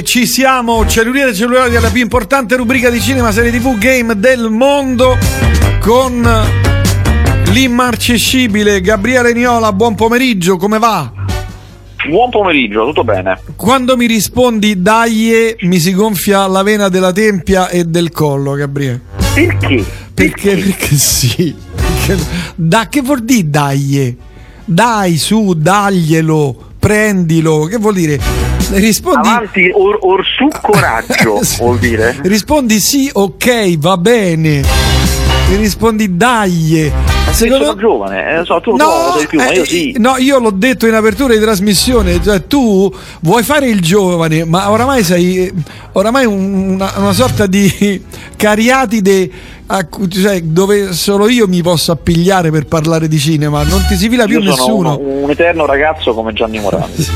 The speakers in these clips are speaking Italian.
E ci siamo, cellulite cellulari alla più importante rubrica di cinema, serie tv, game del mondo con l'immarcescibile Gabriele Niola. Buon pomeriggio, come va? Buon pomeriggio, tutto bene. Quando mi rispondi dai, mi si gonfia la vena della tempia e del collo, Gabriele. Perché? Perché? Perché sì. Perché, da che vuol dire dai? Dai su, daglielo, prendilo. Che vuol dire? Rispondi Avanti, or, or su coraggio, vuol dire? Rispondi sì, ok, va bene. E rispondi dai. Perché sono giovane, eh, so, tu lo so di più, ma io eh, sì. no, io l'ho detto in apertura di trasmissione, cioè tu vuoi fare il giovane, ma oramai sei oramai un- una, una sorta di cariatide a cioè, dove solo io mi posso appigliare per parlare di cinema, non ti si fila più Io sono nessuno. uno- un eterno ragazzo come Gianni Morandi.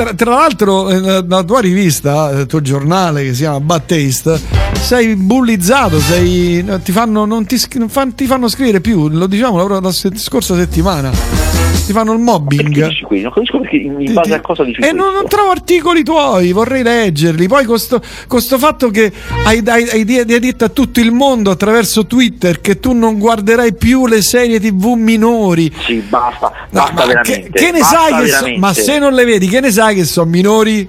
Tra, tra l'altro, eh, la tua rivista, il tuo giornale che si chiama Bad Taste, sei bullizzato, sei, ti, fanno, non ti, non fan- ti fanno scrivere più, lo diciamo proprio la se- scorsa settimana. Ti fanno il mobbing. dici qui? Non capisco perché in base a cosa dici E non, non questo. trovo articoli tuoi, vorrei leggerli. Poi con sto, con sto fatto che hai, hai- hai hai detto a tutto il mondo attraverso Twitter che tu non guarderai più le serie tv minori. Sì, basta, No, basta ma veramente. che, che ne sai che so- ma se non le vedi, che ne sai che sono minori?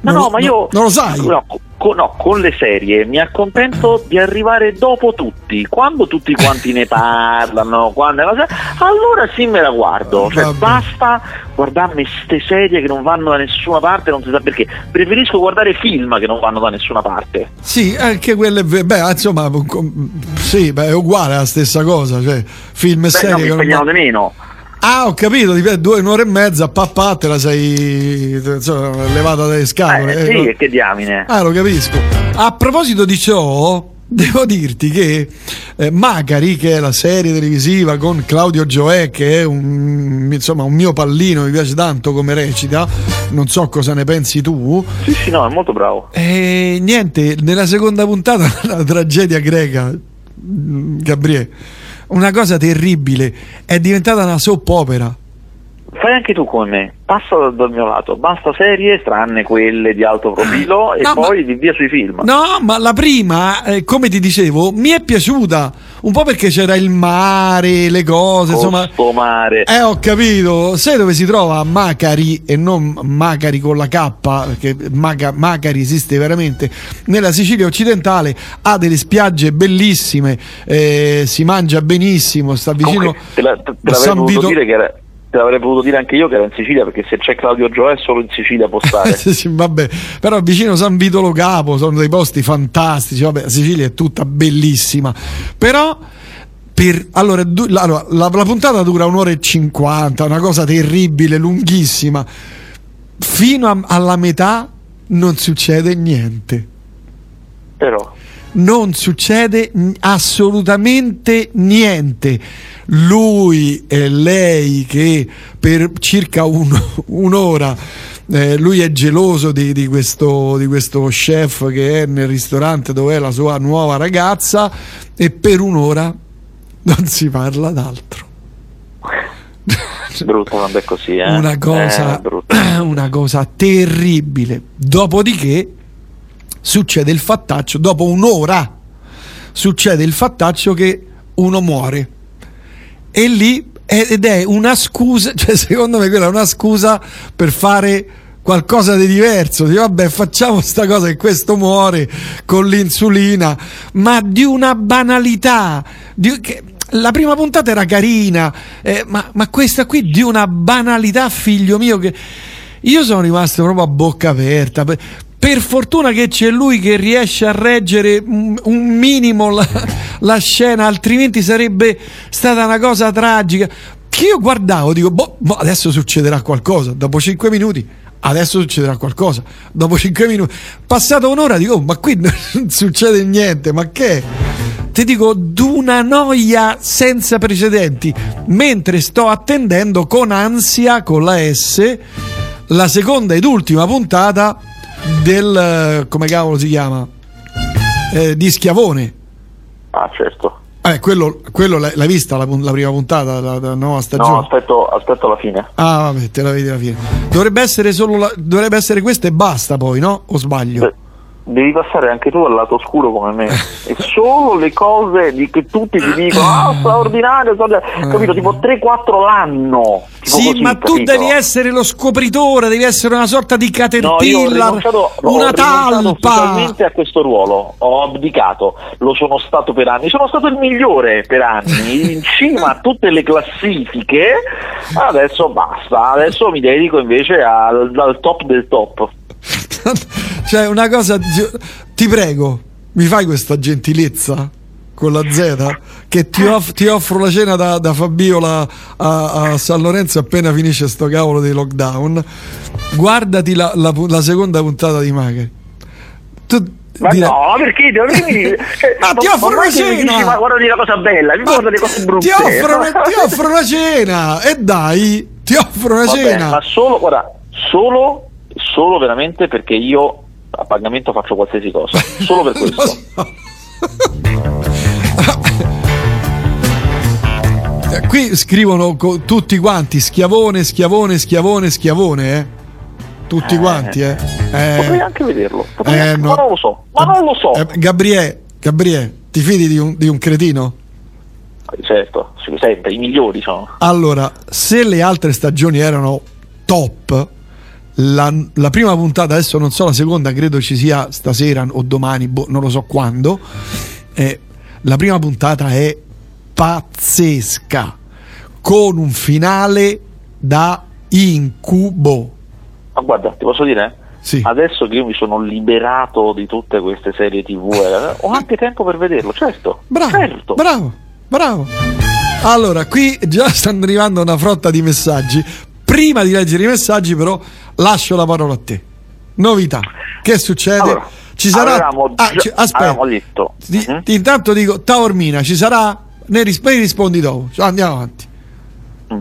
No, Non no, lo- ma io. non lo sai. No, co- no, con le serie mi accontento di arrivare dopo tutti. Quando tutti quanti ne parlano, quando allora sì me la guardo. Cioè, Vabbè. basta guardarmi ste serie che non vanno da nessuna parte, non si sa perché. Preferisco guardare film che non vanno da nessuna parte. Sì, anche quelle. Beh, insomma, sì, beh, è uguale la stessa cosa. Cioè, film e Beh, serie no, mi che non di meno. Ah, ho capito, due un'ora e mezza, papà, te la sei insomma, levata dalle scatole. Eh, eh, sì, no? che diamine. Ah, lo capisco. A proposito di ciò, devo dirti che eh, Macari, che è la serie televisiva con Claudio Gioè, che è un, insomma, un mio pallino, mi piace tanto come recita, non so cosa ne pensi tu. Sì, sì, no, è molto bravo. E niente, nella seconda puntata la tragedia greca, Gabriele, una cosa terribile, è diventata una soap opera. Fai anche tu come me, passa dal, mio lato, basta serie, tranne quelle di alto profilo, e No, poi di via sui film. No, ma la prima, eh, come ti dicevo, mi è piaciuta, un po' perché c'era il mare, le cose, insomma... Costo mare. Eh, ho capito. Sai dove si trova Macari e non Macari con la K, perché Maca- Macari esiste veramente nella Sicilia occidentale, ha delle spiagge bellissime, eh, si mangia benissimo, sta vicino Comunque, te, la- te a San Vito- dire che era, te l'avrei potuto dire anche io che era in Sicilia, perché se c'è Claudio Gioè solo in Sicilia può stare. Sì, sì, vabbè, però vicino San Vitolo Capo sono dei posti fantastici. Vabbè, la Sicilia è tutta bellissima, però. Per, allora, du- la, la- la puntata dura un'ora e cinquanta, una cosa terribile, lunghissima. Fino a- alla metà non succede niente. Però, Non succede assolutamente niente. Lui e lei che per circa un- un'ora eh, lui è geloso di, di questo, di questo chef che è nel ristorante dove è la sua nuova ragazza e per un'ora non si parla d'altro. brutto quando è così, eh. Una cosa, Eh, una cosa terribile. Dopodiché succede il fattaccio, dopo un'ora succede il fattaccio che uno muore. E lì ed è una scusa, cioè secondo me quella è una scusa per fare qualcosa di diverso. Dice, vabbè, facciamo sta cosa che questo muore con l'insulina, ma di una banalità. di- che- la prima puntata era carina, eh, ma, ma questa qui di una banalità, figlio mio, che io sono rimasto proprio a bocca aperta. Per, fortuna che c'è lui che riesce a reggere un, minimo la, la scena, altrimenti sarebbe stata una cosa tragica. Che io guardavo, dico, boh, boh, adesso succederà qualcosa. Dopo cinque minuti, adesso succederà qualcosa. Dopo cinque minuti, passato un'ora, dico, "Oh, ma qui non succede niente, ma che? è?" Ti dico, d'una noia senza precedenti. Mentre sto attendendo con ansia, con la S, la seconda ed ultima puntata del eh, come cavolo si chiama Eh, di Schiavone Ah, certo. Eh, quello, quello l'hai, l'hai vista la, la prima puntata della, della nuova stagione? No, aspetto, aspetto la fine. Ah, vabbè, te la vedi alla fine. Dovrebbe essere solo la, dovrebbe essere questa e basta poi, no? O sbaglio? Beh, devi passare anche tu al lato oscuro come me. e solo le cose di che tutti ti dicono, ah, straordinario, straordinario", capito? Tipo 3-4 l'anno. Sì, così, ma tu capito? devi essere lo scopritore, devi essere una sorta di No, caterpillar, ho una talpa. a questo ruolo, ho abdicato, lo sono stato per anni, sono stato il migliore per anni, in cima a tutte le classifiche, adesso basta, adesso mi dedico invece al, al top del top. Cioè, una cosa, ti prego, mi fai questa gentilezza con la Z che ti, off- ti offro la cena da, da Fabiola a, a San Lorenzo appena finisce sto cavolo dei lockdown. Guardati la, la la seconda puntata di Magari. Tu Ma direi- no, perché? Mi dici- cioè, Ma ti offro una cena! dici, Ma guarda di una cosa bella, mi Ma guarda le cose brutte. Ti offro, una, ti offro una cena e dai, ti offro una Vabbè, cena. ma solo, guarda, solo, solo veramente perché io a pagamento faccio qualsiasi cosa, solo per questo. Eh, Qui scrivono co- tutti quanti schiavone, schiavone, schiavone, schiavone, eh. Tutti Eh. quanti, eh. Eh, Potrei anche vederlo, potrei eh, anche- no. ma non lo so, ma non lo so. Eh, Gabriele, Gabriele, ti fidi di un, di un cretino? Certo, sì, sempre, i migliori sono. Allora, se le altre stagioni erano top, la, la prima puntata, adesso non so la seconda, credo ci sia stasera o domani, boh, non lo so quando. eh, la prima puntata è pazzesca, con un finale da incubo. Ma guarda, ti posso dire? Sì. Adesso che io mi sono liberato di tutte queste serie tv, eh, ho anche tempo per vederlo, certo. Bravo, certo. bravo, bravo. Allora, qui già stanno arrivando una frotta di messaggi. Prima di leggere i messaggi, però, lascio la parola a te. Novità. Che succede? Allora, ci sarà. avevamo Ah, ci- aspetta. detto. Ti- Mhm. ti- intanto dico, Taormina, ci sarà? Ne, ris- ne rispondi dopo. Andiamo avanti. Mm.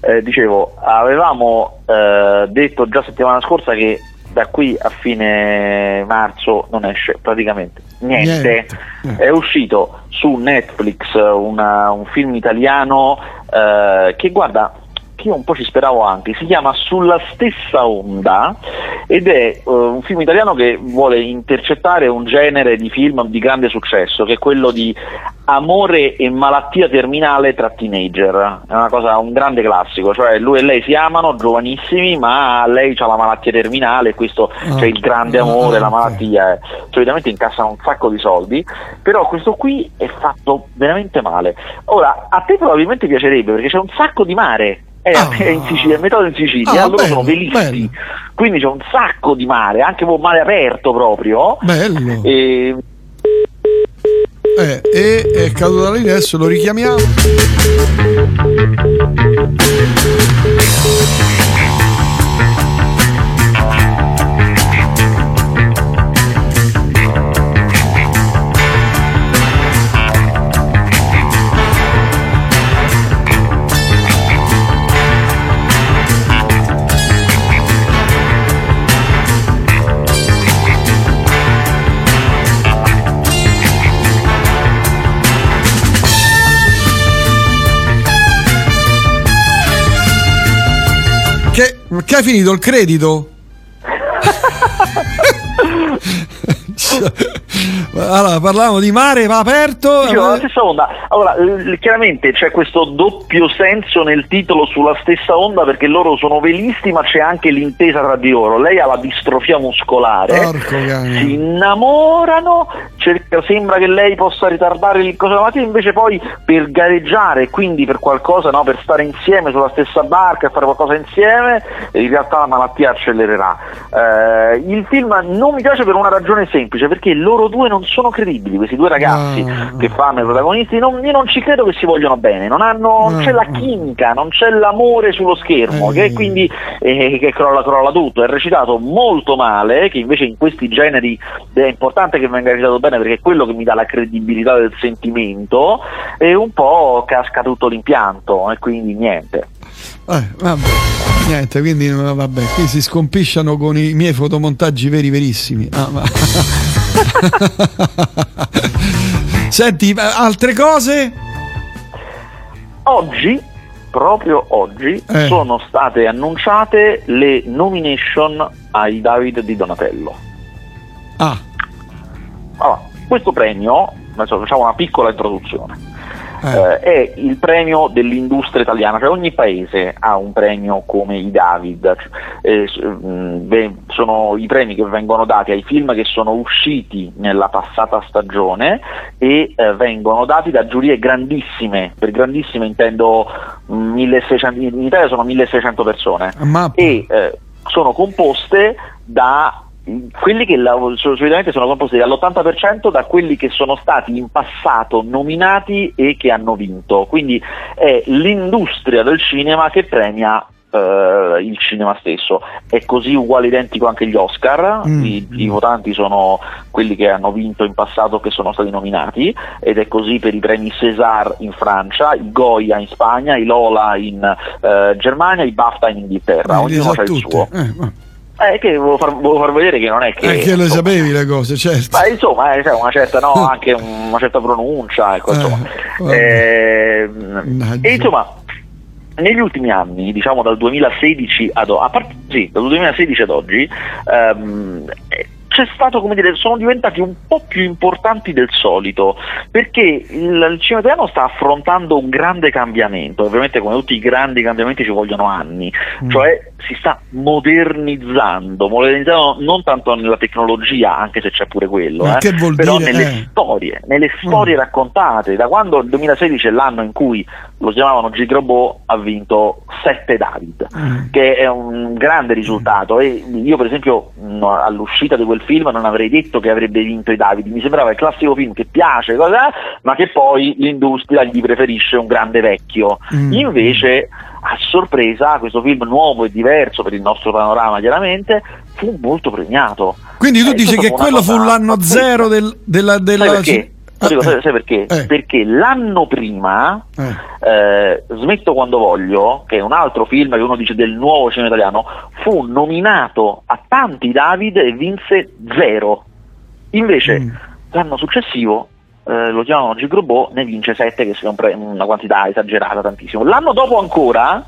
Eh, dicevo, avevamo eh, detto già settimana scorsa che da qui a fine marzo non esce praticamente niente. Niente. È uscito su Netflix una- un film italiano eh, che guarda, che io un po' ci speravo anche, si chiama Sulla stessa onda ed è eh, un film italiano che vuole intercettare un genere di film di grande successo, che è quello di amore e malattia terminale tra teenager. È una cosa, un grande classico, cioè lui e lei si amano, giovanissimi, ma lei ha la malattia terminale questo Ah. c'è il grande Ah, amore, la ok. malattia. eh. Solitamente incassano un sacco di soldi, però questo qui è fatto veramente male. Ora, a te probabilmente piacerebbe perché c'è un sacco di mare. È, Ah. è in Sicilia, è metà in Sicilia, Ah, loro bello, sono velisti, quindi c'è un sacco di mare, anche un mare aperto proprio. Bello. E Eh, e è caduto da lì, adesso lo richiamiamo. Che hai finito il credito? allora, parlavamo di mare va aperto. Dicevo, la stessa onda. Allora, chiaramente c'è questo doppio senso nel titolo sulla stessa onda perché loro sono velisti, ma c'è anche l'intesa tra di loro. Lei ha la distrofia muscolare, Porco si innamorano, cerca- sembra che lei possa ritardare il coso della mattina, invece poi per gareggiare, quindi per qualcosa, no, per stare insieme sulla stessa barca fare qualcosa insieme, in realtà la malattia accelererà. Eh, il film non mi piace per una ragione semplice, perché loro due non sono credibili, questi due ragazzi Ah. che fanno i protagonisti, non, io non ci credo che si vogliono bene, non, hanno, non c'è la chimica, non c'è l'amore sullo schermo, Eh. che quindi eh, che crolla, crolla tutto. È recitato molto male, che invece in questi generi è importante che venga recitato bene perché è quello che mi dà la credibilità del sentimento, e un po' casca tutto l'impianto, e quindi niente. Eh, vabbè. Niente, quindi eh, vabbè, qui si scompisciano con i miei fotomontaggi veri verissimi. Ah, ma- Senti, altre cose? Oggi, proprio oggi, Eh. sono state annunciate le nomination ai David di Donatello. Ah, Allora, questo premio, adesso facciamo una piccola introduzione. Eh, è il premio dell'industria italiana, cioè ogni paese ha un premio come i David, Eh, beh, sono i premi che vengono dati ai film che sono usciti nella passata stagione e eh, vengono dati da giurie grandissime, per grandissime intendo mh, 1600, in Italia sono 1600 persone ma e eh, sono composte da quelli che solitamente sono composti dall'80% da quelli che sono stati in passato nominati e che hanno vinto. Quindi è l'industria del cinema che premia eh, il cinema stesso. È così uguale identico anche gli Oscar, Mm. I, i votanti sono quelli che hanno vinto in passato che sono stati nominati ed è così per i premi César in Francia, i Goya in Spagna, i Lola in eh, Germania, i BAFTA in Inghilterra. eh, Ognuno ha il suo. Eh, Eh, che volevo far, volevo far vedere che non è che... eh, che le sapevi le cose, certo. ma insomma, eh, una certa, no, anche una certa pronuncia, ecco, insomma. Eh, e insomma, negli ultimi anni, diciamo dal 2016 ad oggi, a parte, sì, dal 2016 ad oggi, ehm, eh, c'è stato, come dire, sono diventati un po' più importanti del solito, perché il, il cinema italiano sta affrontando un grande cambiamento, ovviamente come tutti i grandi cambiamenti ci vogliono anni, Mm. cioè si sta modernizzando, modernizzando non tanto nella tecnologia, anche se c'è pure quello, eh, però dire, nelle eh? storie, nelle storie Mm. raccontate, da quando il 2016 è l'anno in cui lo chiamavano Gigrobot ha vinto 7 David, Mm. che è un grande risultato e io per esempio all'uscita di quel film non avrei detto che avrebbe vinto i David, mi sembrava il classico film che piace, cosa, ma che poi l'industria gli preferisce un grande vecchio. Mm. Invece, a sorpresa, questo film nuovo e diverso per il nostro panorama chiaramente, fu molto premiato. Quindi tu Eh, dici che quello fu l'anno zero del- della... della Sai perché? Ah, Dico, sai, sai perché? Eh. Perché l'anno prima Eh. eh, Smetto quando voglio, che è un altro film che uno dice del nuovo cinema italiano, fu nominato a tanti David e vinse zero. Invece Mm. l'anno successivo eh, lo chiamano Gigrobot, ne vince sette, che sia un pre- una quantità esagerata tantissimo. L'anno dopo ancora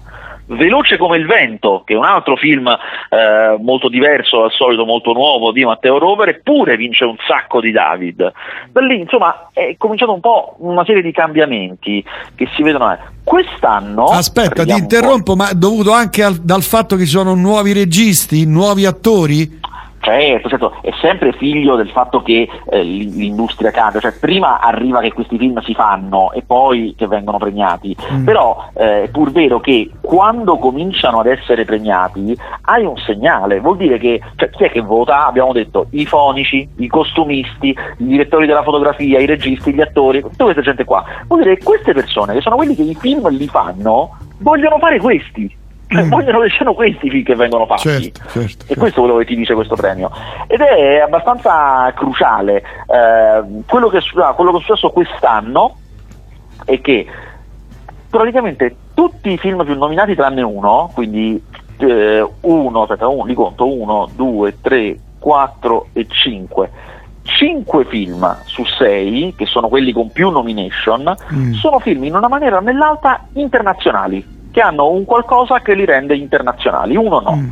Veloce come il vento, che è un altro film eh, molto diverso dal solito, molto nuovo di Matteo Rovere, eppure vince un sacco di David. Da lì, insomma, è cominciato un po' una serie di cambiamenti che si vedono. eh. Quest'anno. Aspetta, ti interrompo, ma è dovuto anche al- dal fatto che ci sono nuovi registi, nuovi attori? Certo, certo, è sempre figlio del fatto che eh, l'industria cambia, cioè prima arriva che questi film si fanno e poi che vengono premiati, Mm. però eh, è pur vero che quando cominciano ad essere premiati hai un segnale, vuol dire che cioè, chi è che vota? Abbiamo detto i fonici, i costumisti, i direttori della fotografia, i registi, gli attori, tutta questa gente qua, vuol dire che queste persone che sono quelli che i film li fanno vogliono fare questi. Cioè, Mm. vogliono che siano questi i film che vengono fatti. Certo, certo, E certo. questo è quello che ti dice questo premio. Ed è abbastanza cruciale. Eh, quello, che, quello che è successo quest'anno è che praticamente tutti i film più nominati tranne uno, quindi eh, uno, aspetta, uno, li conto, uno, due, tre, quattro e cinque. Cinque film su sei, che sono quelli con più nomination, Mm. sono film in una maniera o nell'altra internazionali, che hanno un qualcosa che li rende internazionali, uno no. Mm.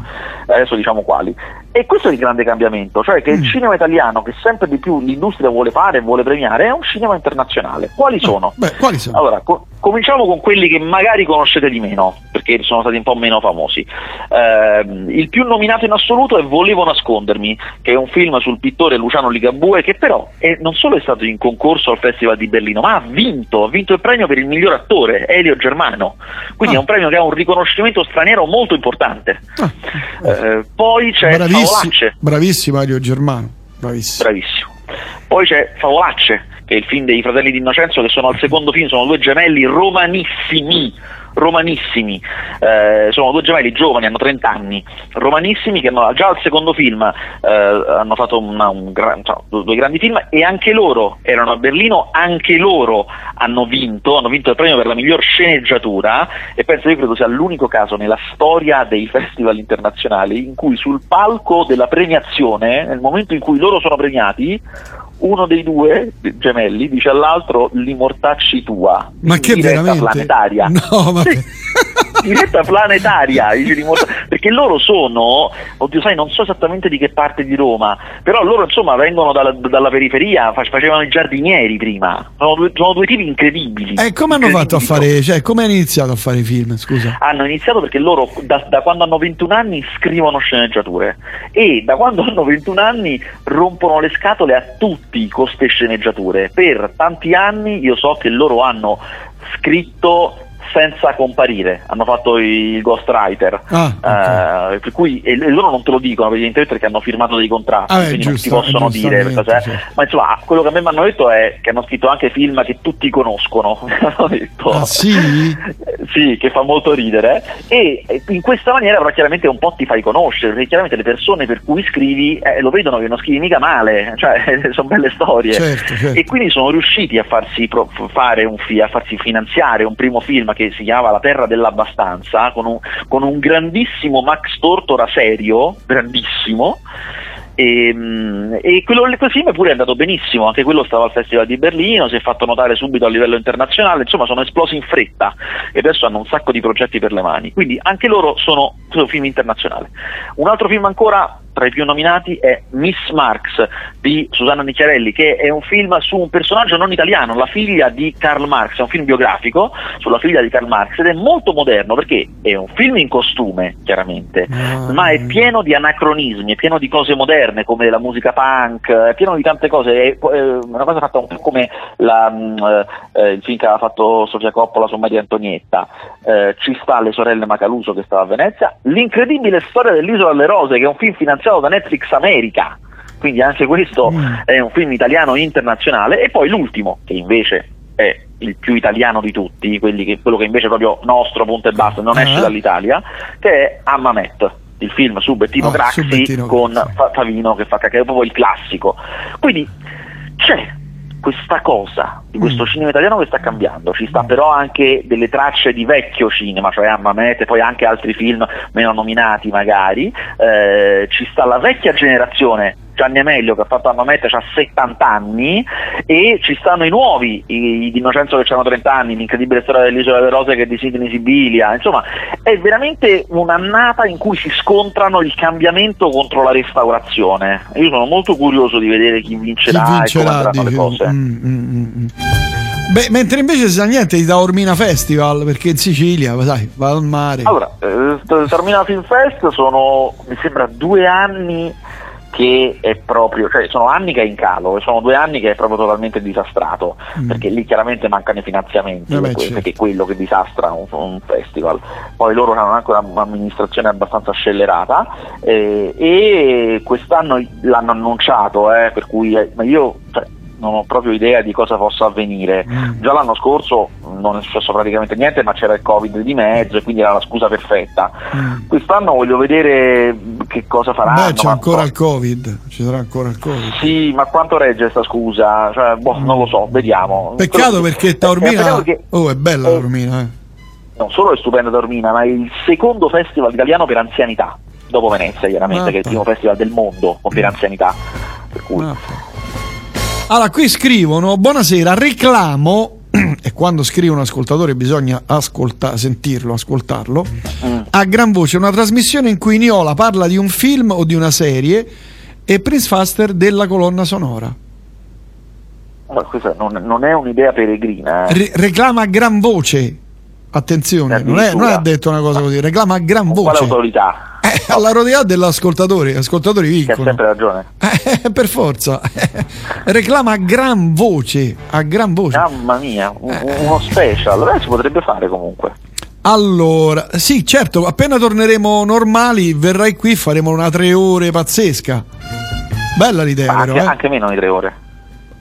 Adesso diciamo quali. E questo è il grande cambiamento, cioè che Mm. il cinema italiano, che sempre di più l'industria vuole fare e vuole premiare, è un cinema internazionale. Quali sono? Beh, quali sono? Allora, co- cominciamo con quelli che magari conoscete di meno, perché sono stati un po' meno famosi. Ehm, il più nominato in assoluto è Volevo nascondermi, che è un film sul pittore Luciano Ligabue, che però è- non solo è stato in concorso al Festival di Berlino, ma ha vinto, ha vinto il premio per il miglior attore, Elio Germano. Quindi Ah. è un premio che ha un riconoscimento straniero molto importante. Ah, Eh, poi c'è bravissi- Favolacce. bravissimo Mario Germano, bravissimo. Bravissimo. Poi c'è Favolacce, che è il film dei fratelli di Innocenzo, che sono al secondo film, sono due gemelli romanissimi, romanissimi, Eh, sono due gemelli giovani, hanno 30 anni, romanissimi, che hanno, già al secondo film eh, hanno fatto una- un gran- due, due grandi film e anche loro erano a Berlino, anche loro hanno vinto, hanno vinto il premio per la miglior sceneggiatura e penso io credo sia l'unico caso nella storia dei festival internazionali in cui sul palco della premiazione, nel momento in cui loro sono premiati, uno dei due gemelli dice all'altro l'immortacci tua. Ma che veramente? planetaria. No, ma... Sì. diretta planetaria, perché loro sono, oddio sai, non so esattamente di che parte di Roma, però loro insomma vengono dalla, dalla periferia, facevano i giardinieri prima, sono due, sono due tipi incredibili. E eh, come hanno fatto a fare, cioè come hanno iniziato a fare i film, scusa? Hanno iniziato perché loro da, da quando hanno 21 anni scrivono sceneggiature e da quando hanno 21 anni rompono le scatole a tutti con queste sceneggiature. Per tanti anni io so che loro hanno scritto senza comparire, hanno fatto i ghostwriter, ah, okay. eh, per cui e, e, loro non te lo dicono evidentemente perché hanno firmato dei contratti, ah, quindi giusto, non ti possono dire, perché, sì. ma insomma quello che a me mi hanno detto è che hanno scritto anche film che tutti conoscono, detto, ah, sì? sì, che fa molto ridere e in questa maniera però chiaramente un po' ti fai conoscere, perché chiaramente le persone per cui scrivi eh, lo vedono che non scrivi mica male, cioè sono belle storie certo, certo. e quindi sono riusciti a farsi pro- fare un fi- a farsi finanziare un primo film che si chiamava La Terra dell'Abbastanza, con un, con un grandissimo Max Tortora serio, grandissimo, e, ehm, e quello, quel film pure è andato benissimo, anche quello stava al Festival di Berlino, si è fatto notare subito a livello internazionale, insomma sono esplosi in fretta e adesso hanno un sacco di progetti per le mani, quindi anche loro sono, sono film internazionali. Un altro film ancora tra i più nominati è Miss Marx di Susanna Nicchiarelli, che è un film su un personaggio non italiano, la figlia di Karl Marx, è un film biografico sulla figlia di Karl Marx ed è molto moderno perché è un film in costume, chiaramente, ah, ma è pieno di anacronismi, è pieno di cose moderne come la musica punk, è pieno di tante cose, è una cosa fatta un po' come la, mm, eh, il film che aveva fatto Sofia Coppola su Maria Antonietta, eh, ci sta Le sorelle Macaluso che stava a Venezia, l'incredibile storia dell'isola alle rose che è un film finanziato finanziato da Netflix America, quindi anche questo mm. è un film italiano internazionale, e poi l'ultimo, che invece è il più italiano di tutti, che, quello che invece è proprio nostro punto e basta, non uh-huh. esce dall'Italia, che è Ammamet il film su Bettino oh, Craxi su Bettino con Craxi. Favino che fa è proprio il classico. Quindi c'è questa cosa di questo mm. cinema italiano che sta cambiando, ci sta però anche delle tracce di vecchio cinema, cioè Ammamete, poi anche altri film meno nominati magari, eh, ci sta la vecchia generazione Gianni Amelio che ha fatto Ammamete ha 70 anni e ci stanno i nuovi, i, di Innocenzo che hanno 30 anni, l'incredibile storia dell'isola delle rose che è di Sidney Sibilia, insomma è veramente un'annata in cui si scontrano il cambiamento contro la restaurazione. Io sono molto curioso di vedere chi vincerà, chi vincerà e come andranno le cose. Mm, mm, mm. mm. Beh, mentre invece sa niente di Taormina Festival, perché in Sicilia, sai, va al mare. Allora, eh, Taormina Film Fest sono, mi sembra, due anni che è proprio, cioè sono anni che è in calo, sono due anni che è proprio totalmente disastrato, mm. perché lì chiaramente mancano i finanziamenti, eh beh, perché certo. è quello che disastra un, un, festival. Poi loro hanno anche un'amministrazione abbastanza scellerata eh, e quest'anno l'hanno annunciato, eh, per cui eh, io cioè, non ho proprio idea di cosa possa avvenire. Mm. Già l'anno scorso non è successo praticamente niente, ma c'era il Covid di mezzo e quindi era la scusa perfetta. Mm. Quest'anno voglio vedere che cosa faranno. Beh, c'è ancora il Covid, ci sarà ancora il Covid. Sì, ma quanto regge questa scusa? Cioè, boh, mm. non lo so, vediamo. Peccato Però, perché Taormina... È, oh, è bella Taormina, eh. Non solo è stupenda Taormina, ma è il secondo festival italiano per anzianità dopo Venezia chiaramente, ah, che è il primo festival del mondo per anzianità. Per cui... Ah, allora, qui scrivono: Buonasera, reclamo. E quando scrive un ascoltatore bisogna ascolta- sentirlo, ascoltarlo. Mm. A gran voce una trasmissione in cui Niola parla di un film o di una serie e Prince Faster della colonna sonora. Ma questa non, non è un'idea peregrina. Eh. Re- reclama a gran voce. Attenzione, non, è, non ha detto una cosa così, reclama a gran voce. Quale autorità? Eh, alla rodea dell'ascoltatore, ascoltatori vincono. Che ha sempre ragione. Eh, per forza. Reclama a gran voce, a gran voce. Mamma mia, un, uno special, eh, si potrebbe fare comunque. Allora, sì, certo, appena torneremo normali, verrai qui, faremo una tre ore pazzesca. Bella l'idea, anche, però. Eh? Anche meno di tre ore.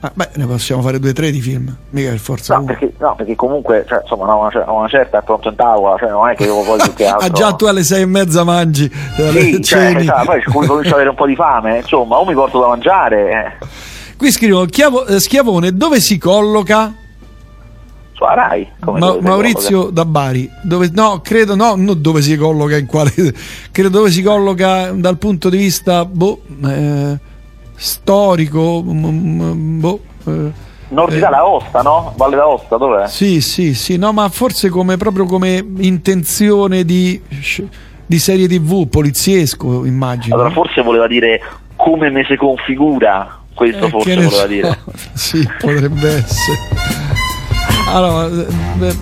Ah, beh, ne possiamo fare due o tre di film, mica per forza no, perché, no, perché, comunque, cioè, insomma, no, una, una, certa è pronto in tavola, cioè, non è che io voglio che altro. ah, già tu alle sei e mezza mangi. Sì, cioè, cioè, poi comincio ad avere un po' di fame, insomma, o mi porto da mangiare. Eh. Qui scrivo, eh, Schiavone, dove si colloca? Su Arai. Ma, Maurizio da Bari, dove, no, credo, no, non dove si colloca in quale, credo dove si colloca dal punto di vista, boh, eh, storico. m- m- boh, eh, Nord eh, Italia Aosta, no? Valle d'Aosta, dov'è? Sì, sì, sì, no, ma forse come proprio come intenzione di, di serie TV, poliziesco, immagino. Allora forse voleva dire come me si configura, questo Eh, forse voleva so. dire. sì, potrebbe essere. Allora, eh, beh,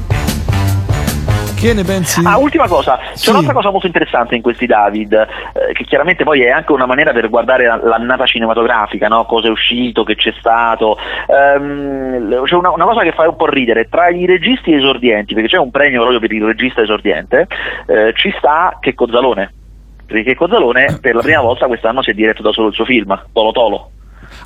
che ne pensi? Ah, ultima cosa, c'è Sì. un'altra cosa molto interessante in questi David, eh, che chiaramente poi è anche una maniera per guardare la- l'annata cinematografica, no? cosa è uscito, che c'è stato. Ehm, c'è una, una cosa che fa un po' ridere, tra i registi esordienti, perché c'è un premio proprio per il regista esordiente, eh, ci sta Checco Zalone. Perché Checco Zalone per la prima volta quest'anno si è diretto da solo il suo film, Tolo Tolo.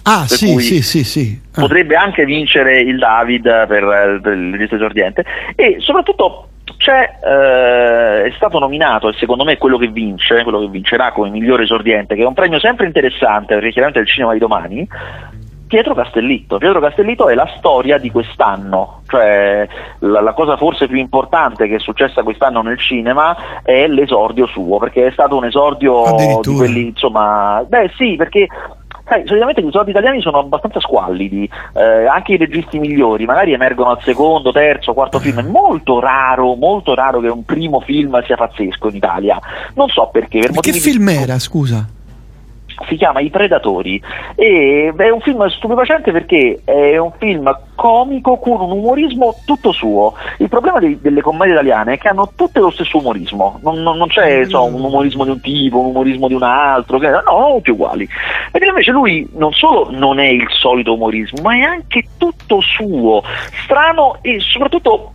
ah, sì, sì, sì, sì. Ah. potrebbe anche vincere il David per, eh, per il regista esordiente e soprattutto c'è, eh, è stato nominato e secondo me è quello che vince, quello che vincerà come migliore esordiente, che è un premio sempre interessante perché chiaramente è il cinema di domani, Pietro Castellitto. Pietro Castellitto è la storia di quest'anno, cioè la, la cosa forse più importante che è successa quest'anno nel cinema è l'esordio suo, perché è stato un esordio di quelli, insomma, beh sì, perché sai, solitamente gli esordi italiani sono abbastanza squallidi, eh, anche i registi migliori magari emergono al secondo, terzo, quarto film, è molto raro, molto raro che un primo film sia pazzesco in Italia, non so perché, per Che motivi film era, scusa? Si chiama I Predatori e è un film stupefacente perché è un film comico con un umorismo tutto suo. Il problema dei- delle commedie italiane è che hanno tutte lo stesso umorismo, non, non- non c'è so, un umorismo di un tipo, un umorismo di un altro, no, sono tutti uguali. Perché invece lui non solo non è il solito umorismo, ma è anche tutto suo, strano e soprattutto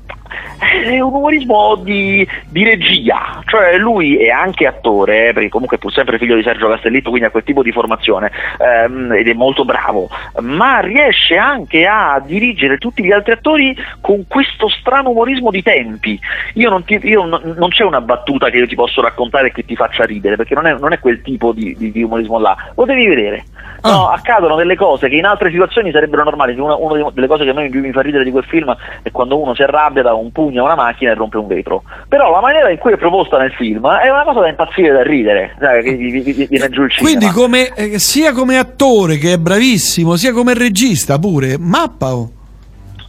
è un umorismo di, di regia, cioè lui è anche attore, eh, perché comunque è pur sempre figlio di Sergio Castellitto, quindi ha quel tipo di formazione ehm, ed è molto bravo, ma riesce anche a dirigere tutti gli altri attori con questo strano umorismo di tempi. Io non, ti- io non- non c'è una battuta che io ti posso raccontare che ti faccia ridere, perché non è, non è quel tipo di, di- di umorismo là, lo devi vedere. No, Ah. accadono delle cose che in altre situazioni sarebbero normali. Una, una delle cose che a me più mi fa ridere di quel film è quando uno si arrabbia da un pugno a una macchina e rompe un vetro. Però la maniera in cui è proposta nel film è una cosa da impazzire da ridere, sai, che vi- vi- vi- viene giù il cinema. Quindi come, eh, sia come attore che è bravissimo, sia come regista pure, mappa oh.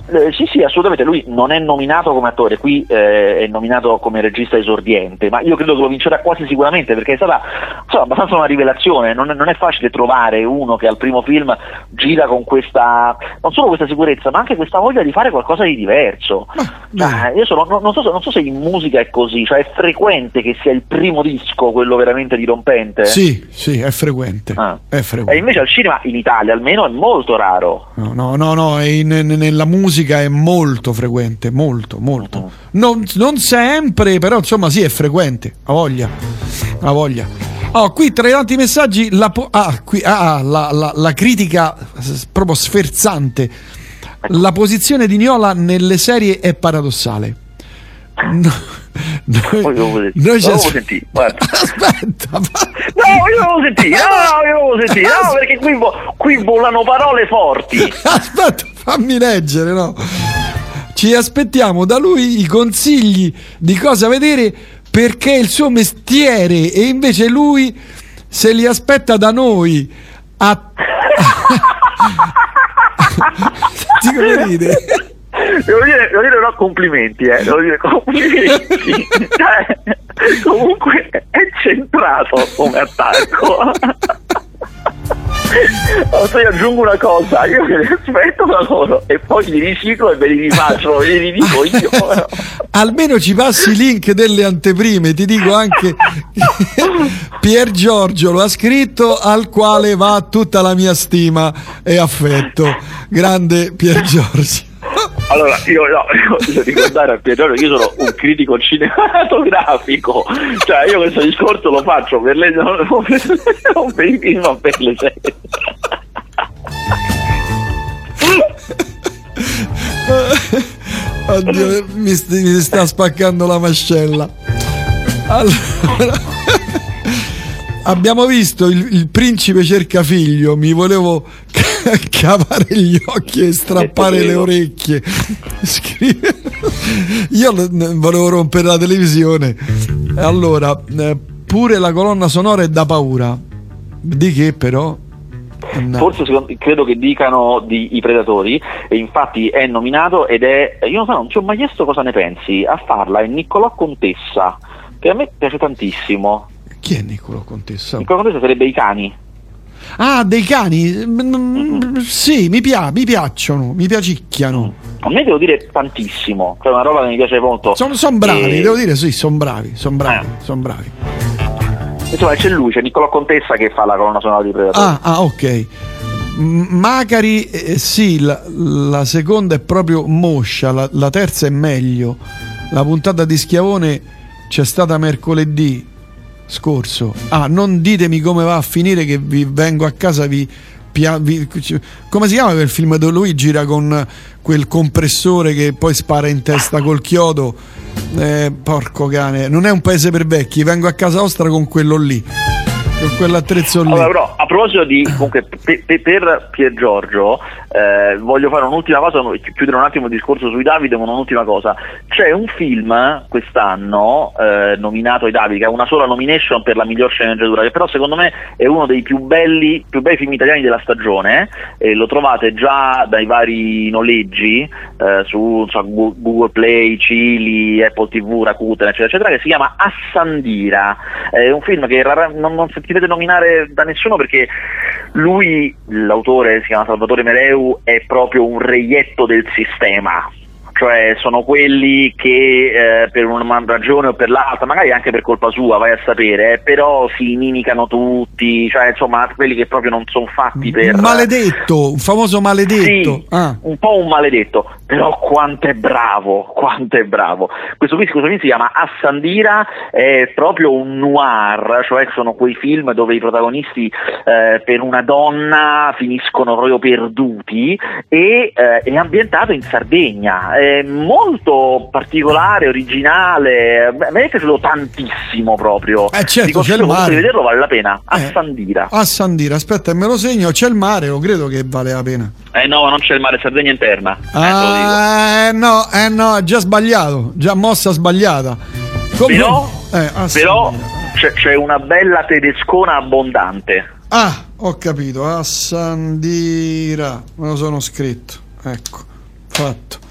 Eh, sì, sì, assolutamente. Lui non è nominato come attore, qui eh, è nominato come regista esordiente, ma io credo che lo vincerà quasi sicuramente perché è stata insomma, abbastanza una rivelazione. Non, è- non è facile trovare uno che al primo film gira con questa, non solo questa sicurezza, ma anche questa voglia di fare qualcosa di diverso. Ma, Ah, io sono- non, non so, se- non so se in musica è così, cioè è frequente che sia il primo disco quello veramente dirompente. Sì, sì, è frequente. Ah. È E frequente. invece al cinema, in Italia almeno, è molto raro. No, no, no, no, è in- nella musica è molto frequente, molto, molto. Non, non sempre, però insomma sì, è frequente, ha voglia, ha voglia. Oh, qui tra i tanti messaggi la, po- ah, qui- ah, la, la- la critica proprio sferzante. La posizione di Niola nelle serie è paradossale. No, noi, noi ci as- sentire. Aspetta, ma- No, io devo sentire, no, io devo sentire, no, perché qui, vo- qui volano parole forti. Aspetta, fammi leggere, no? Ci aspettiamo da lui i consigli di cosa vedere perché è il suo mestiere e invece lui se li aspetta da noi. A... Senti come ride? Devo dire, devo dire no, complimenti, eh, devo dire complimenti. Cioè, comunque è centrato come attacco. Adesso io aggiungo una cosa, io me li aspetto da loro e poi li riciclo e ve li rifaccio, ve li dico io. Almeno ci passi i link delle anteprime, ti dico anche che Pier Giorgio lo ha scritto al quale va tutta la mia stima e affetto. Grande Pier Giorgio. Allora, io no, io voglio ricordare a Pietro che io sono un critico cinematografico, cioè io questo discorso lo faccio per le, non per, non per i film, ma per le serie. Oddio, mi, st- mi sta spaccando la mascella. Allora, abbiamo visto il, il principe cerca figlio. Mi volevo cavare gli occhi e strappare le orecchie. Scrive- Io volevo rompere la televisione. Allora, eh, pure la colonna sonora è da paura. Di che però? no. forse secondo, credo che dicano di I Predatori, e infatti è nominato ed è, io non so, non ci ho mai chiesto cosa ne pensi, a farla è Niccolò Contessa, che a me piace tantissimo. Chi è Niccolò Contessa? Niccolò Contessa sarebbe i cani. Ah, dei cani? Mm-hmm. Sì, mi, pia- mi, piacciono, mi piacicchiano. A me devo dire tantissimo, cioè una roba che mi piace molto. Sono son bravi, e... devo dire sì, sono bravi, sono bravi, eh. sono bravi. Insomma, c'è lui, c'è Niccolò Contessa che fa la colonna sonora di Predator. Ah, ah, ok. Macari, eh, sì, la, la, seconda è proprio moscia, la, la terza è meglio. La puntata di Schiavone c'è stata mercoledì scorso. Ah, non ditemi come va a finire che vi vengo a casa vi, vi come si chiama quel film dove lui gira con quel compressore che poi spara in testa col chiodo? Eh, porco cane, non è un paese per vecchi, vengo a casa vostra con quello lì con quell'attrezzo lì. Allora, però, a proposito di comunque per, per Pier Giorgio, eh, voglio fare un'ultima cosa, chiudere un attimo il discorso sui Davide, ma un'ultima cosa. C'è un film quest'anno eh, nominato ai Davide, che ha una sola nomination per la miglior sceneggiatura, che però secondo me è uno dei più belli, più bei film italiani della stagione, e lo trovate già dai vari noleggi eh, su so, Google Play, Cili, Apple TV, Rakuten, eccetera, eccetera, che si chiama Assandira. È un film che non, non sentirete nominare da nessuno perché lui, l'autore, si chiama Salvatore Meleu, è proprio un reietto del sistema cioè sono quelli che eh, per una ragione o per l'altra, magari anche per colpa sua, vai a sapere, eh, però si inimicano tutti, cioè insomma quelli che proprio non sono fatti per... Un maledetto, un famoso maledetto. Sì, ah. un po' un maledetto, però quanto è bravo, quanto è bravo. Questo qui, film si chiama Assandira, è proprio un noir, cioè sono quei film dove i protagonisti eh, per una donna finiscono proprio perduti e eh, è ambientato in Sardegna molto particolare, originale, a me è piaciuto tantissimo proprio. Eh certo, c'è il mare. vederlo vale la pena, a eh, Sandira. A Sandira, aspetta, me lo segno, c'è il mare, lo credo che vale la pena. Eh no, non c'è il mare, Sardegna interna. Eh, ah, eh, no, eh no, già sbagliato, già mossa sbagliata. Come... Però, eh, però c'è, c'è una bella tedescona abbondante. Ah, ho capito, a Sandira, me lo sono scritto, ecco, fatto.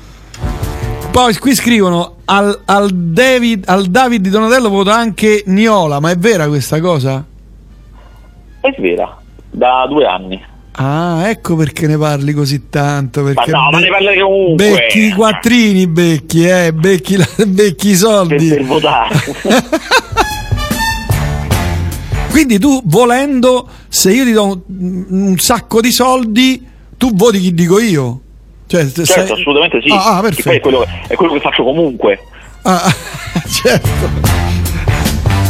Poi qui scrivono al, al, David, al David di Donatello vota anche Niola, ma è vera questa cosa? È vera, da due anni. Ah, ecco perché ne parli così tanto. Perché ma no, ma ne parli comunque. Becchi i quattrini, becchi, eh, becchi, la, becchi i soldi. Per, per votare. Quindi tu volendo, se io ti do un, un sacco di soldi, tu voti chi dico io. Cioè, certo, sei... assolutamente sì. Ah, ah, è quello, è quello, che faccio comunque. Ah, certo.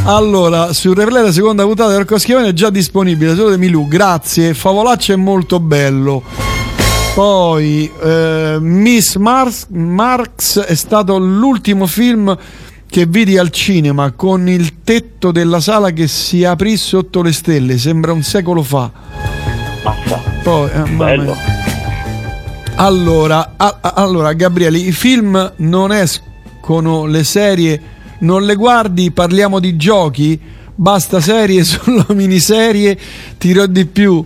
Allora, su Replay la seconda puntata del Coschiavone è già disponibile, solo di Milù, grazie. Favolaccio è molto bello. Poi eh, Miss Marx, Marx è stato l'ultimo film che vidi al cinema con il tetto della sala che si aprì sotto le stelle, sembra un secolo fa. Poi, eh, bello. Allora, a, allora, Gabriele, i film non escono, le serie non le guardi, parliamo di giochi, basta serie, solo miniserie, tiro di più,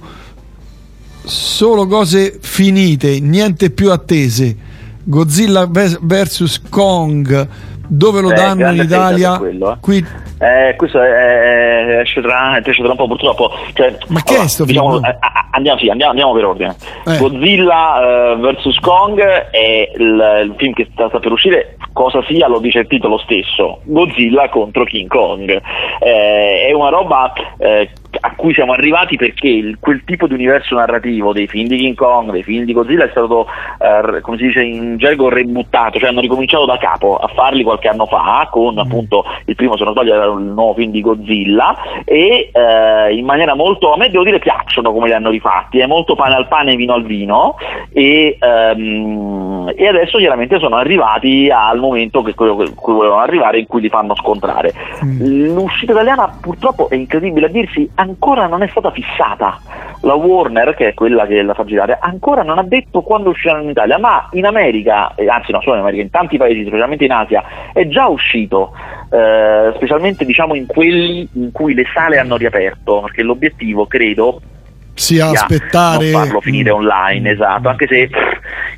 solo cose finite, niente più attese. Godzilla vs Kong, dove lo eh, danno in Italia? Quello, eh. Qui eh, questo è, esce, tra, un po' purtroppo. Cioè, Ma che allora, è sto diciamo, eh, andiamo, sì, andiamo, andiamo, per ordine. Eh. Godzilla uh, vs Kong è il, il, film che sta, sta, per uscire, cosa sia lo dice il titolo stesso, Godzilla contro King Kong. Eh, è una roba eh, a cui siamo arrivati perché il, quel tipo di universo narrativo dei film di King Kong, dei film di Godzilla è stato, eh, come si dice in gergo, rebuttato, cioè hanno ricominciato da capo a farli qualche anno fa con mm. appunto il primo se non sbaglio era il nuovo film di Godzilla e eh, in maniera molto, a me devo dire piacciono come li hanno rifatti, è molto pane al pane e vino al vino e, ehm, e adesso chiaramente sono arrivati al momento che quello che volevano arrivare in cui li fanno scontrare. Mm. L'uscita italiana purtroppo è incredibile a dirsi ancora non è stata fissata. La Warner, che è quella che la fa girare, ancora non ha detto quando uscirà in Italia, ma in America, eh, anzi no solo in America, in tanti paesi, specialmente in Asia, è già uscito, eh, specialmente diciamo in quelli in cui le sale hanno riaperto, perché l'obiettivo, credo, sia aspettare non farlo finire online, esatto, anche se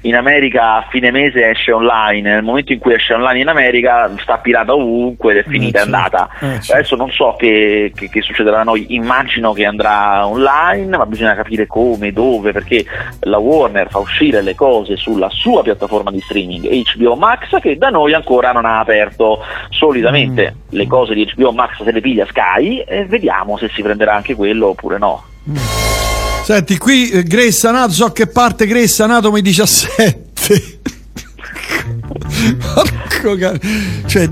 in America a fine mese esce online, nel momento in cui esce online in America sta pirata ovunque ed è finita, eh, è andata. Eh, certo. Adesso non so che, che, che, succederà a noi, immagino che andrà online, ma bisogna capire come, dove, perché la Warner fa uscire le cose sulla sua piattaforma di streaming HBO Max che da noi ancora non ha aperto. Solitamente mm. le cose di HBO Max se le piglia Sky e vediamo se si prenderà anche quello oppure no. Mm. Senti, qui eh, Gressa Nato, so che parte Gressa Anatomy 17. Porco caro. Cioè,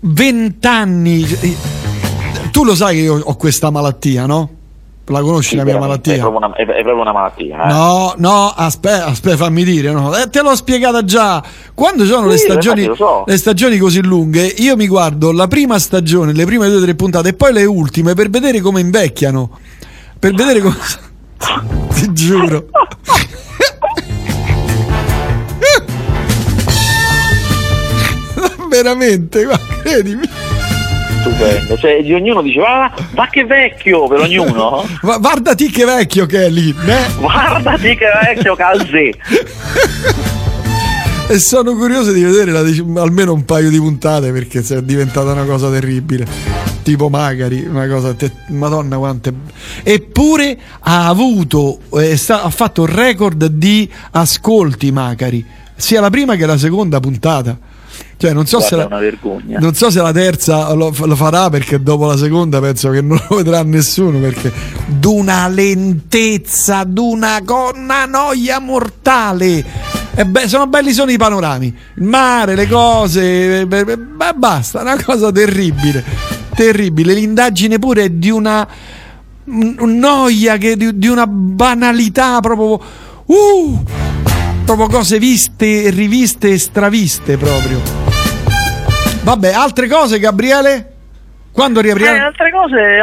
20 anni. Tu lo sai che io ho questa malattia, no? La conosci sì, la mia malattia? È proprio una, è, è proprio una malattia. Eh? No, no, aspetta, aspetta, fammi dire. No. Eh, te l'ho spiegata già. Quando sono sì, le, stagioni, so. le stagioni così lunghe, io mi guardo la prima stagione, le prime due o tre puntate e poi le ultime per vedere come invecchiano. Per vedere come. Ti giuro. Veramente, ma credimi stupendo. Cioè, di ognuno dice, va, va che vecchio per ognuno. guardati che vecchio che è lì. Eh? Guardati che vecchio calzè. e sono curioso di vedere la, almeno un paio di puntate perché è diventata una cosa terribile. Tipo Magari, una cosa, te, madonna quante. Eppure ha avuto, eh, sta, ha fatto un record di ascolti Magari, sia la prima che la seconda puntata. Cioè, non, so la, non, so se la, terza lo, lo, farà perché dopo la seconda penso che non lo vedrà nessuno perché d'una lentezza, d'una una noia mortale. E beh, sono belli sono i panorami, il mare, le cose, ma basta, una cosa terribile, terribile. L'indagine pure è di una noia, che, di, di una banalità proprio... Uh, proprio cose viste, riviste e straviste proprio. Vabbè, altre cose, Gabriele? Quando riapriamo? Eh, altre cose,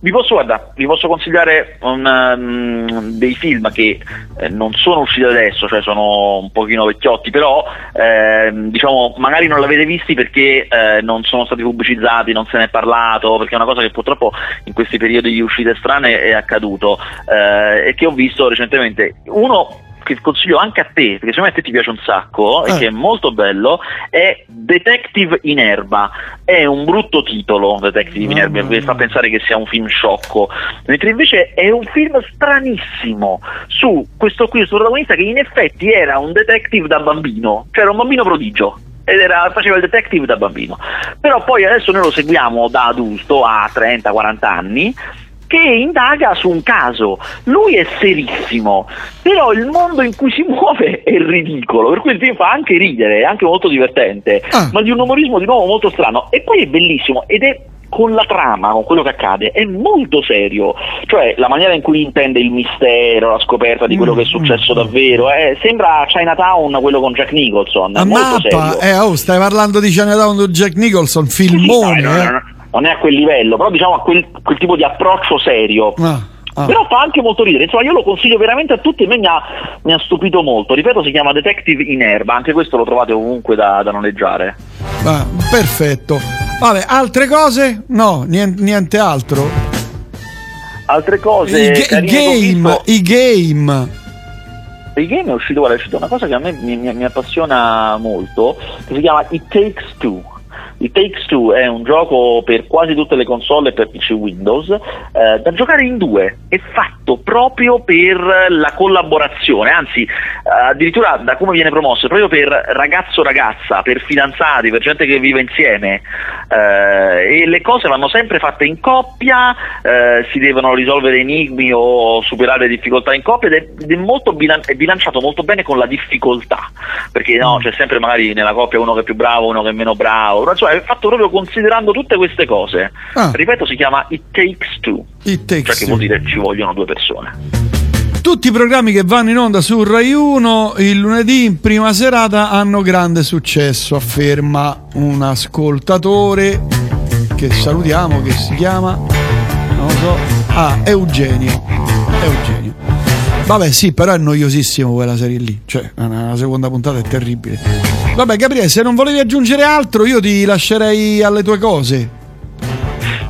vi posso, guarda, vi posso consigliare un, um, dei film che eh, non sono usciti adesso, cioè sono un pochino vecchiotti, però eh, diciamo magari non l'avete visti perché eh, non sono stati pubblicizzati, non se ne è parlato, perché è una cosa che purtroppo in questi periodi di uscite strane è accaduto eh, e che ho visto recentemente. Uno che consiglio anche a te, perché te ti piace un sacco eh. e che è molto bello, è Detective in erba. È un brutto titolo, Detective in erba, perché fa pensare che sia un film sciocco, mentre invece è un film stranissimo su questo qui, questo protagonista che in effetti era un detective da bambino, cioè era un bambino prodigio ed era, faceva il detective da bambino. Però poi adesso noi lo seguiamo da adulto a 30-40 anni che indaga su un caso. Lui è serissimo, però il mondo in cui si muove è ridicolo, per cui il film fa anche ridere, è anche molto divertente, ah. ma di un umorismo di nuovo molto strano. E poi è bellissimo ed è con la trama, con quello che accade, è molto serio. Cioè, la maniera in cui intende il mistero, la scoperta di quello che è mm, successo mm. davvero, eh, sembra Chinatown quello con Jack Nicholson. A mappa, eh, oh, stai parlando di Chinatown con Jack Nicholson, filmone. Sì, sì, no, no, no, non è a quel livello, però diciamo a quel, quel tipo di approccio serio. Ah. Ah. Però fa anche molto ridere, insomma io lo consiglio veramente a tutti e me mi ha, mi ha, stupito molto, ripeto si chiama Detective in Erba, anche questo lo trovate ovunque da, da noleggiare. Ah, perfetto, vabbè altre cose? No, niente, niente altro. Altre cose? I, ga- game, i game. I game è uscito, guarda, è uscita una cosa che a me mi, mi, mi appassiona molto, che si chiama It Takes Two il Takes Two è un gioco per quasi tutte le console e per PC Windows eh, da giocare in due, è fatto proprio per la collaborazione, anzi addirittura da come viene promosso, proprio per ragazzo-ragazza, per fidanzati, per gente che vive insieme eh, e le cose vanno sempre fatte in coppia, eh, si devono risolvere enigmi o superare difficoltà in coppia ed è, ed è, molto bilan- è bilanciato molto bene con la difficoltà, perché no, mm. c'è sempre magari nella coppia uno che è più bravo, uno che è meno bravo, cioè è fatto proprio considerando tutte queste cose. Ah. Ripeto, si chiama It Takes Two, It takes cioè che vuol dire ci vogliono due persone. Tutti i programmi che vanno in onda su Rai 1 il lunedì in prima serata hanno grande successo, afferma un ascoltatore che salutiamo, che si chiama, non lo so, ah, Eugenio. Eugenio. Vabbè, sì, però è noiosissimo quella serie lì. Cioè, la seconda puntata è terribile. Vabbè, Gabriele, se non volevi aggiungere altro, io ti lascerei alle tue cose.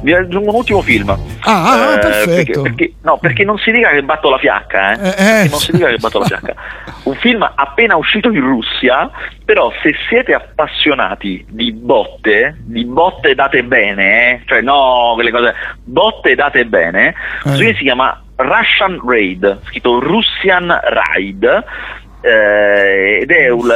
vi aggiungo un ultimo film. Ah, ah perfetto. Perché, perché, no, perché non si dica che batto la fiacca, eh. eh, eh. non si dica che batto la fiacca. Un film appena uscito in Russia, però se siete appassionati di botte, di botte date bene, eh, cioè no quelle cose, botte date bene, eh. si chiama Russian Raid, scritto Russian Raid, eh, ed è un,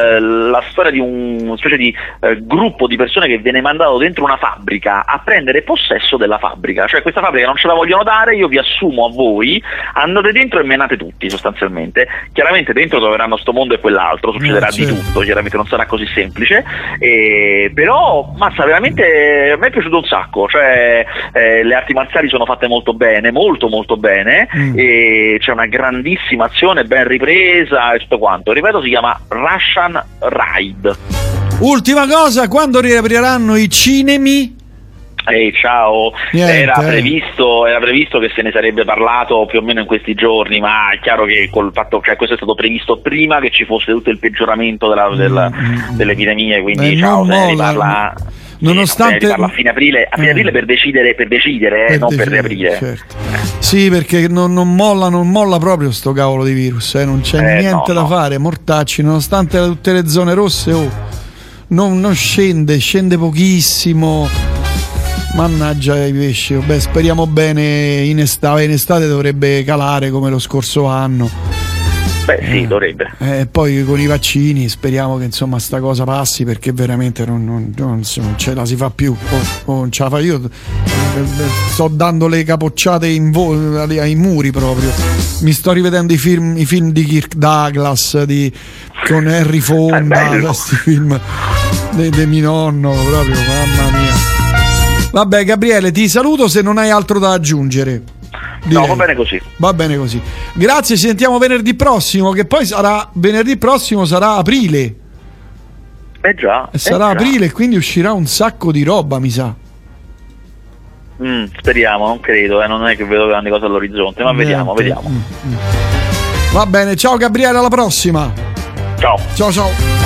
la storia di un, una specie di eh, gruppo di persone che viene mandato dentro una fabbrica a prendere possesso della fabbrica, cioè questa fabbrica non ce la vogliono dare, io vi assumo a voi, andate dentro e menate tutti sostanzialmente, chiaramente dentro troveranno sto mondo e quell'altro, succederà eh, di tutto, chiaramente non sarà così semplice, eh, però mazza veramente a me è piaciuto un sacco, cioè eh, le arti marziali sono fatte molto bene, molto molto bene, mm. e c'è una grandissima azione ben ripresa e tutto quanto, ripeto si chiama Russian Ride. Ultima cosa, quando riapriranno i cinemi? Ehi, ciao, era previsto, era, previsto, che se ne sarebbe parlato più o meno in questi giorni, ma è chiaro che col fatto, cioè, questo è stato previsto prima che ci fosse tutto il peggioramento della, della, mm, mm, mm. delle epidemie, quindi Beh, ciao, se ne riparla nonostante a fine aprile, a fine aprile per decidere, per decidere, eh, per non decidere, per riaprire. Certo. Sì, perché non, non, molla, non molla proprio sto cavolo di virus, eh, non c'è eh, niente no, da no. fare, mortacci, nonostante tutte le zone rosse, oh, non, non scende, scende pochissimo. Mannaggia i pesci, Beh, speriamo bene in estate, in estate dovrebbe calare come lo scorso anno. Beh sì, eh, dovrebbe. E eh, poi con i vaccini speriamo che insomma sta cosa passi perché veramente non, non, non, non ce la si fa più. Oh, oh, non ce la fa io. Sto dando le capocciate vo- ai muri proprio. Mi sto rivedendo i film, i film di Kirk Douglas, di, con Harry Fonda, questi film di mio nonno, proprio, mamma mia. Vabbè Gabriele, ti saluto se non hai altro da aggiungere. Direi. No, va bene così. Va bene così. Grazie, ci sentiamo venerdì prossimo, che poi sarà venerdì prossimo sarà aprile. Eh già. E sarà eh aprile, quindi uscirà un sacco di roba, mi sa. Mm, speriamo, non credo, eh, non è che vedo grandi cose all'orizzonte, ma Niente. vediamo, vediamo. Mm, mm. Va bene, ciao Gabriele, alla prossima. Ciao. Ciao ciao.